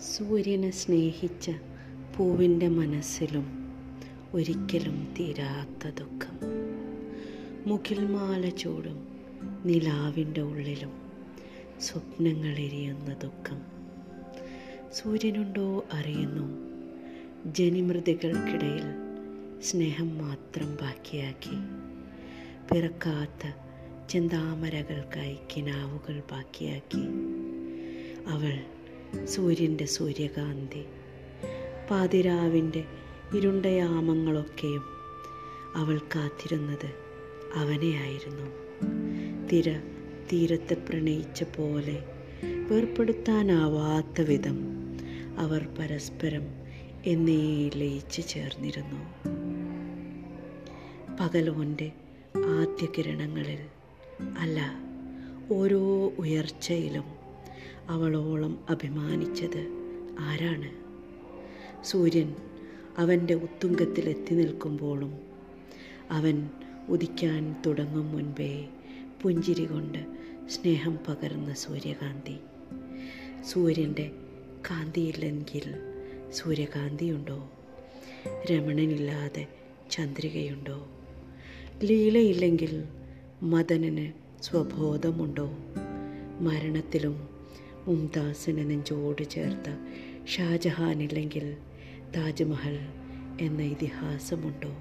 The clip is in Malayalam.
സൂര്യനെ സ്നേഹിച്ച പൂവിന്റെ മനസ്സിലും ഒരിക്കലും തീരാത്ത ദുഃഖം. മുകിൽമാല ചൂടും നിലാവിന്റെ ഉള്ളിലും സ്വപ്നങ്ങൾ എരിയുന്ന ദുഃഖം. സൂര്യനുണ്ടോ അറിയുന്നു. ജനിമൃതികൾക്കിടയിൽ സ്നേഹം മാത്രം ബാക്കിയാക്കി. പിറക്കാത്ത ചെന്താമരകൾക്കായി കിനാവുകൾ ബാക്കിയാക്കി. അവൾ സൂര്യന്റെ സൂര്യകാന്തി പാതിരാവിന്റെ ഇരുണ്ടയാമങ്ങളൊക്കെയും അവൾ കാത്തിരുന്നത് അവനെയായിരുന്നു. തിര തീരത്തെ പ്രണയിച്ച പോലെ വേർപ്പെടുത്താനാവാത്ത വിധം അവർ പരസ്പരം എന്നേ ലയിച്ചു ചേർന്നിരുന്നു. പകലോന്റെ ആദ്യ കിരണങ്ങളിൽ അല്ല ഓരോ ഉയർച്ചയിലും അവളോളം അഭിമാനിച്ചത് ആരാണ്? സൂര്യൻ അവന്റെ ഉത്തുംഗത്തിലെത്തി നിൽക്കുമ്പോഴും അവൻ ഉദിക്കാൻ തുടങ്ങും മുൻപേ പുഞ്ചിരി കൊണ്ട് സ്നേഹം പകർന്ന സൂര്യകാന്തി. സൂര്യന്റെ കാന്തിയില്ലെങ്കിൽ സൂര്യകാന്തിയുണ്ടോ? രമണനില്ലാതെ ചന്ദ്രികയുണ്ടോ? ലീലയില്ലെങ്കിൽ മദനന് സ്വബോധമുണ്ടോ? മരണത്തിലും മുംതാസിനെ നെഞ്ചോട് ചേർത്ത ഷാജഹാനില്ലെങ്കിൽ താജ്മഹൽ എന്ന ഇതിഹാസമുണ്ടോ?